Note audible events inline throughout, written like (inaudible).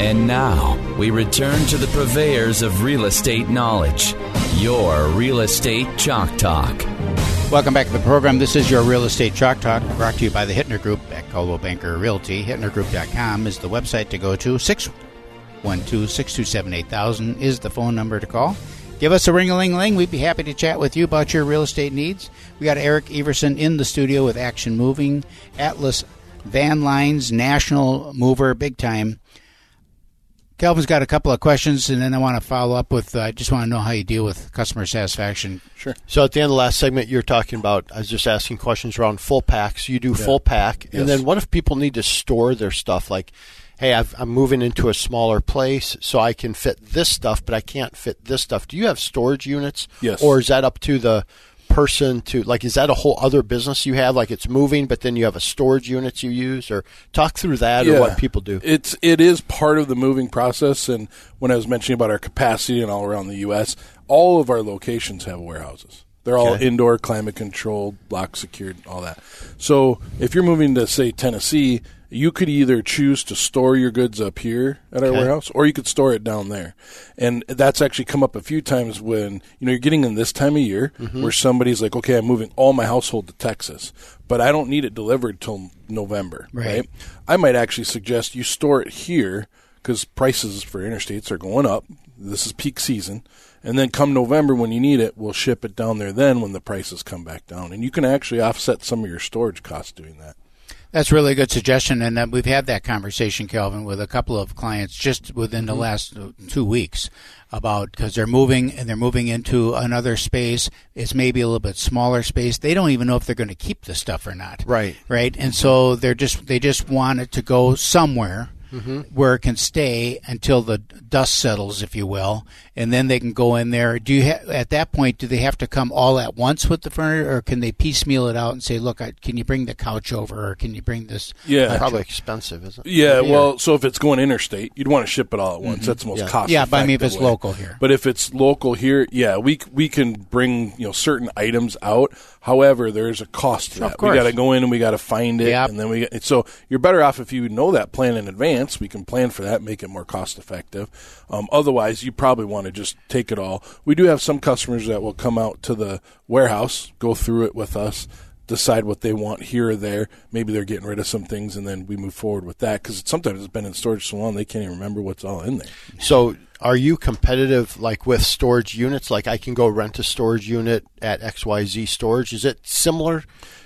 And now we return to the purveyors of real estate knowledge, your Real Estate Chalk Talk. Welcome back to the program. This is your Real Estate Chalk Talk brought to you by the Hittner Group at Coldwell Banker Realty. HittnerGroup.com is the website to go to. 612 627 8000 is the phone number to call. Give us a ring a ling ling. We'd be happy to chat with you about your real estate needs. We got Eric Everson in the studio with Action Moving, Atlas Van Lines, National Mover, big time. Kelvin's got a couple of questions, and then I want to follow up with. uh, I just want to know how you deal with customer satisfaction. Sure. So at the end of the last segment, you're talking about. I was just asking questions around full packs. You do full pack, Yes. and then what if people need to store their stuff? Like, hey, I've, I'm moving into a smaller place, so I can fit this stuff, but I can't fit this stuff. Do you have storage units? Yes. Or is that up to the person to like? Is that a whole other business you have? Like it's moving, but then you have a storage units you use, or talk through that, or what people do. It's it is part of the moving process. And when I was mentioning about our capacity and all around the U.S., all of our locations have warehouses. They're all Okay. indoor, climate controlled, lock secured, all that. So if you're moving to say Tennessee, you could either choose to store your goods up here at our Okay. warehouse, or you could store it down there. And that's actually come up a few times when you know you're getting in this time of year Mm-hmm. where somebody's like, "Okay, I'm moving all my household to Texas, but I don't need it delivered till November." Right. right? I might actually suggest you store it here because prices for interstates are going up. This is peak season. And then come November when you need it, we'll ship it down there then when the prices come back down. And you can actually offset some of your storage costs doing that. That's really a good suggestion, and uh, we've had that conversation, Kelvin, with a couple of clients just within the last uh, two weeks about because they're moving and they're moving into another space. It's maybe a little bit smaller space. They don't even know if they're going to keep the stuff or not. Right. Right. And so they're just they just want it to go somewhere. Where it can stay until the dust settles, if you will, and then they can go in there. Do you ha- at that point? Do they have to come all at once with the furniture, or can they piecemeal it out and say, "Look, I, can you bring the couch over, or can you bring this?" Yeah. Probably expensive, isn't it? Yeah, well, so if it's going interstate, you'd want to ship it all at once. That's the most Yeah. cost. Yeah, but I mean, if it's way. local here. But if it's local here, yeah, we we can bring you know certain items out. However, there is a cost to that. course. We got to go in and we got to find it, Yep. and then we get, so you're better off if you know that plan in advance. We can plan for that, make it more cost effective. Um, otherwise, you probably want to just take it all. We do have some customers that will come out to the warehouse, go through it with us. Decide what they want here or there. Maybe they're getting rid of some things, and then we move forward with that. Because sometimes it's been in storage so long they can't even remember what's all in there. So, are you competitive like with storage units? Like, I can go rent a storage unit at XYZ Storage. Is it similar?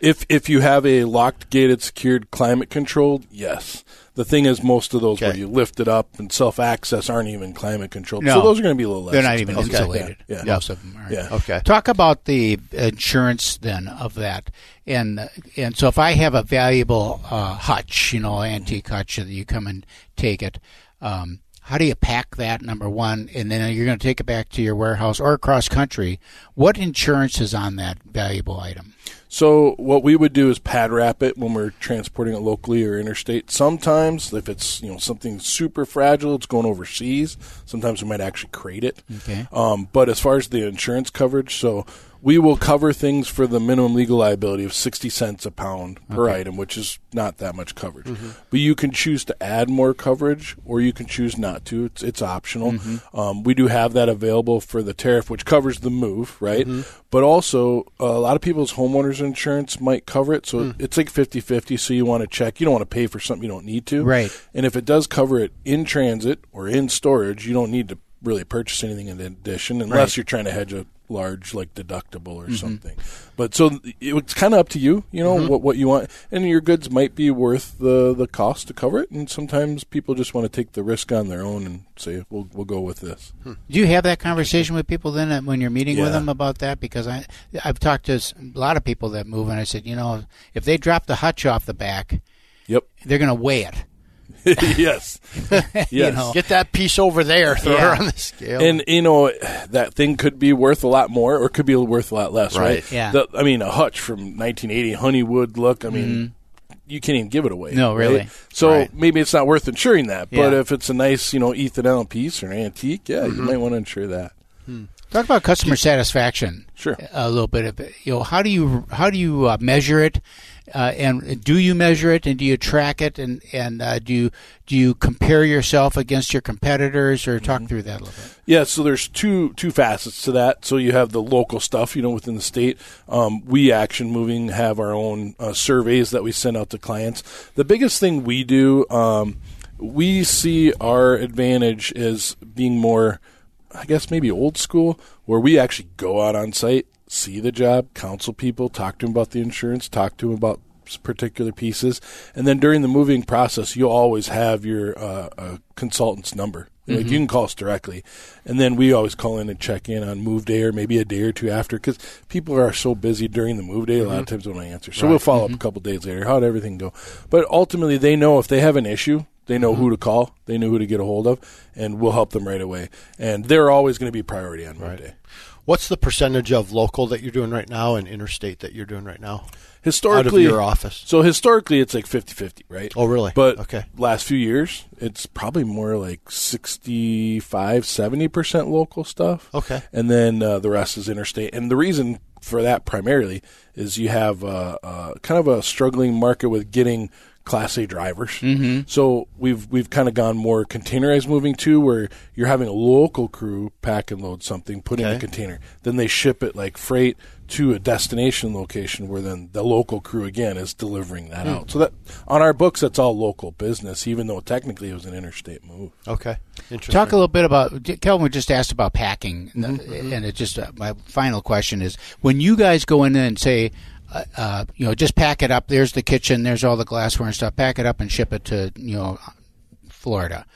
If if you have a locked, gated, secured, climate controlled, yes. The thing is, most of those where you lift it up and self access aren't even climate controlled. No. So those are going to be a little less. They're not even expensive. insulated. Yeah. yeah. Most of them are. Yeah. Okay. Talk about the insurance then of that, and and so if I have a valuable uh, hutch, you know, antique hutch, that you come and take it. Um, how do you pack that? Number one, and then you're going to take it back to your warehouse or across country. What insurance is on that valuable item? So what we would do is pad wrap it when we're transporting it locally or interstate. Sometimes, if it's you know something super fragile, it's going overseas. Sometimes we might actually crate it. Okay. Um, but as far as the insurance coverage, so we will cover things for the minimum legal liability of sixty cents a pound per item, which is not that much coverage. Mm-hmm. But you can choose to add more coverage, or you can choose not to. It's it's optional. Mm-hmm. Um, we do have that available for the tariff, which covers the move, right? Mm-hmm. But also, uh, a lot of people's homeowners insurance might cover it, so mm. it's like 50-50, So you want to check. You don't want to pay for something you don't need to, Right. and if it does cover it in transit or in storage, you don't need to really purchase anything in addition unless Right. you're trying to hedge a large like deductible or mm-hmm. something. But so it's kind of up to you, you know, mm-hmm. what what you want, and your goods might be worth the the cost to cover it. And sometimes people just want to take the risk on their own and say, "We'll we'll go with this." Hmm. Do you have that conversation with people then uh, when you're meeting with them about that? Because I I've talked to a lot of people that move, and I said, you know, if they drop the hutch off the back, Yep. they're going to weigh it. (laughs) yes, (laughs) yes. know. Get that piece over there. Throw Yeah. her on the scale. And you know that thing could be worth a lot more, or could be worth a lot less, right? Right. Yeah. The- I mean, a hutch from 1980, Honeywood look. I mean, you can't even give it away. No, right? really. So Right. maybe it's not worth insuring that. But Yeah. if it's a nice, you know, Ethan Allen piece or an antique, yeah, Mm-hmm. you might want to insure that. Talk about customer satisfaction. Sure. A little bit of it. You know, how do you how do you uh, measure it, uh, and do you measure it, and do you track it, and and uh, do you do you compare yourself against your competitors, or Mm-hmm. talk through that a little bit? Yeah, so there's two two facets to that. So you have the local stuff, you know, within the state. Um, we Action Moving have our own uh, surveys that we send out to clients. The biggest thing we do, um, we see our advantage as being more, I guess, maybe old school, where we actually go out on site, see the job, counsel people, talk to them about the insurance, talk to them about particular pieces, and then during the moving process, you'll always have your uh, uh, consultant's number. Like you can call us directly, and then we always call in and check in on move day or maybe a day or two after because people are so busy during the move day. A lot of times they don't answer, so we'll follow up a couple days later. How'd everything go? But ultimately, they know if they have an issue, they know who to call, they know who to get a hold of, and we'll help them right away. And they're always going to be priority on move day. What's the percentage of local that you're doing right now and interstate that you're doing right now? Historically, your office. So historically, it's like 50-50, right? Oh, really? But Okay. last few years, it's probably more like 65, 70% local stuff. Okay. And then uh, the rest is interstate. And the reason for that primarily is you have uh, uh, kind of a struggling market with getting Class A drivers. Mm-hmm. So we've we've kind of gone more containerized moving too, where you're having a local crew pack and load something, put in a container, then they ship it like freight to a destination location, where then the local crew again is delivering that out. So that on our books, that's all local business, even though technically it was an interstate move. Okay. Interesting. Talk a little bit about Kelvin just asked about packing, Mm-hmm, and it just uh, my final question is: when you guys go in and say, uh, uh, you know, just pack it up. There's the kitchen. There's all the glassware and stuff. Pack it up and ship it to you know, Florida.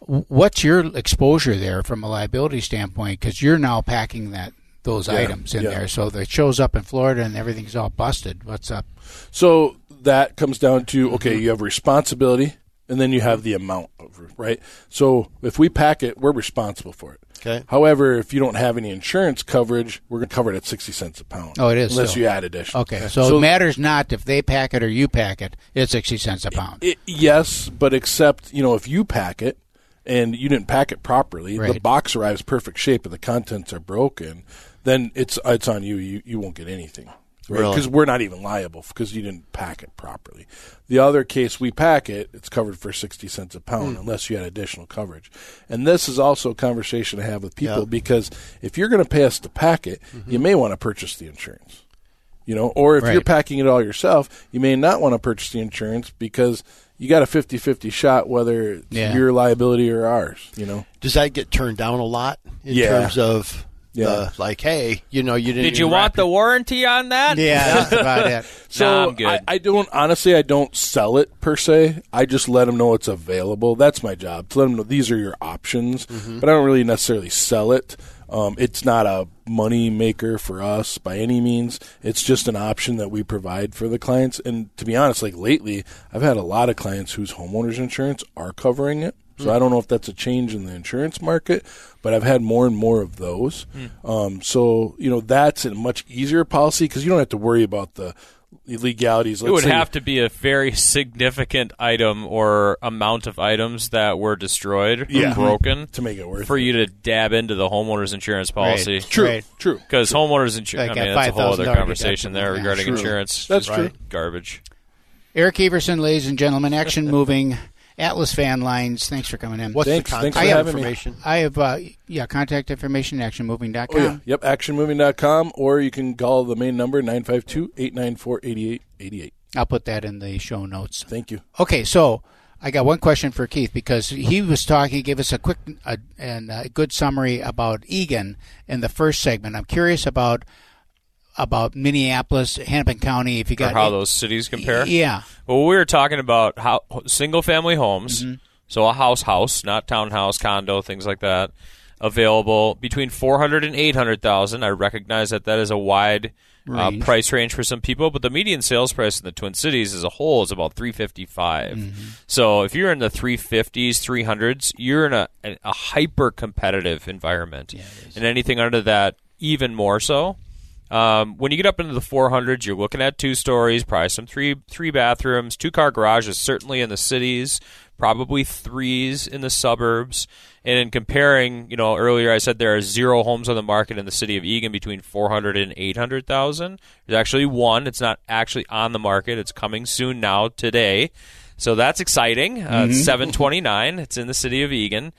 What's your exposure there from a liability standpoint? Because you're now packing that those items in yeah. there, so that shows up in Florida and everything's all busted. What's up? So that comes down to okay, you have responsibility, and then you have the amount of right. So if we pack it, we're responsible for it. Okay. However, if you don't have any insurance coverage, we're going to cover it at sixty cents a pound. Oh, it is unless still. you add additional. Okay, so, it matters not if they pack it or you pack it. It's sixty cents a pound. It, yes, but except you know if you pack it and you didn't pack it properly, the box arrives perfect shape, but the contents are broken. Then it's it's on you. You you won't get anything. Because we're not even liable because you didn't pack it properly. The other case we pack it, it's covered for sixty cents a pound Hmm. unless you had additional coverage. And this is also a conversation to have with people Yeah. because if you're going to pay us to pack it, Mm-hmm. you may want to purchase the insurance you know or if you're packing it all yourself you may not want to purchase the insurance because you got a 50-50 shot whether it's Yeah. your liability or ours you know Does that get turned down a lot in Yeah. terms of Yeah. the like, hey, you know, you didn't. Did you want wrap the warranty on that? Yeah, (laughs) that's about it. so Nah, I'm good. I, I don't honestly i don't sell it per se i just let them know it's available that's my job to let them know these are your options Mm-hmm. but i don't really necessarily sell it um, it's not a money maker for us by any means it's just an option that we provide for the clients and to be honest like lately i've had a lot of clients whose homeowners insurance are covering it so I don't know if that's a change in the insurance market, but I've had more and more of those. Um, so you know that's a much easier policy because you don't have to worry about the legalities. It would have to be a very significant item or amount of items that were destroyed Yeah. broken to make it worth for it. you to dab into the homeowner's insurance policy. Right. True, Right. true. Because homeowners insurance, Like I a mean, that's a whole other conversation there regarding True. insurance. That's true. Garbage. Eric Everson, ladies and gentlemen, Action Moving, Atlas Van Lines. Thanks for coming in. What's Thanks. the Thanks contact for having me. information? I have, uh, yeah, contact information, actionmoving.com. Oh, yeah. Yep, actionmoving.com, or you can call the main number, 952-894-8888. I'll put that in the show notes. Thank you. Okay, so I got one question for Keith because he was talking, he gave us a quick uh, and a good summary about Eagan in the first segment. I'm curious about about Minneapolis, Hennepin County. If you Or got how those cities compare. yeah, Well, we were talking about how single family homes, Mm-hmm. so a house house, not townhouse, condo, things like that. available between 400 and 800,000. I recognize that that is a wide uh, price range for some people, but the median sales price in the Twin Cities as a whole is about 355. So if you're in the 350s, 300s, you're in a, a, a hyper competitive environment. and anything under that, even more so. Um, when you get up into the 400s, you're looking at two stories, probably some three three bathrooms, two car garages, certainly in the cities, probably threes in the suburbs. And in comparing, you know, earlier I said there are zero homes on the market in the city of Eagan between 400 and 800,000. There's actually one. It's not actually on the market. It's coming soon now today. So that's exciting. Uh, it's 729. It's in the city of Eagan.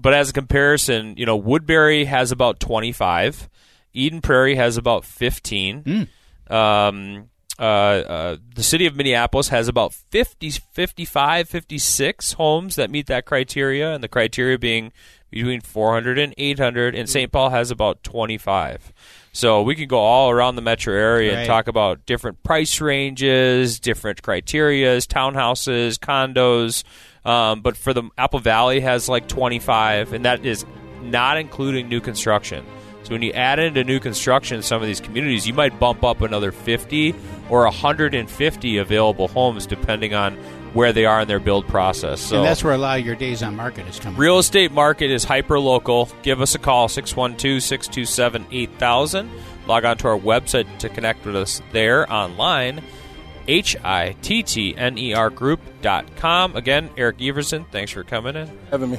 But as a comparison, you know, Woodbury has about 25. Eden Prairie has about 15. Um, uh, uh, the city of Minneapolis has about 50, 55, 56 homes that meet that criteria, and the criteria being between 400 and 800, and St. Paul has about 25. So we can go all around the metro area Right. and talk about different price ranges, different criterias, townhouses, condos. Um, but for the Apple Valley has like 25, and that is not including new construction. So when you add into new construction in some of these communities, you might bump up another 50 or 150 available homes depending on where they are in their build process. So and that's where a lot of your days on market is coming. Real estate market is hyper local. Give us a call 612 627 8000. Log on to our website to connect with us there online. H I T T N E R group.com. Again, Eric Everson, thanks for coming in. Having me.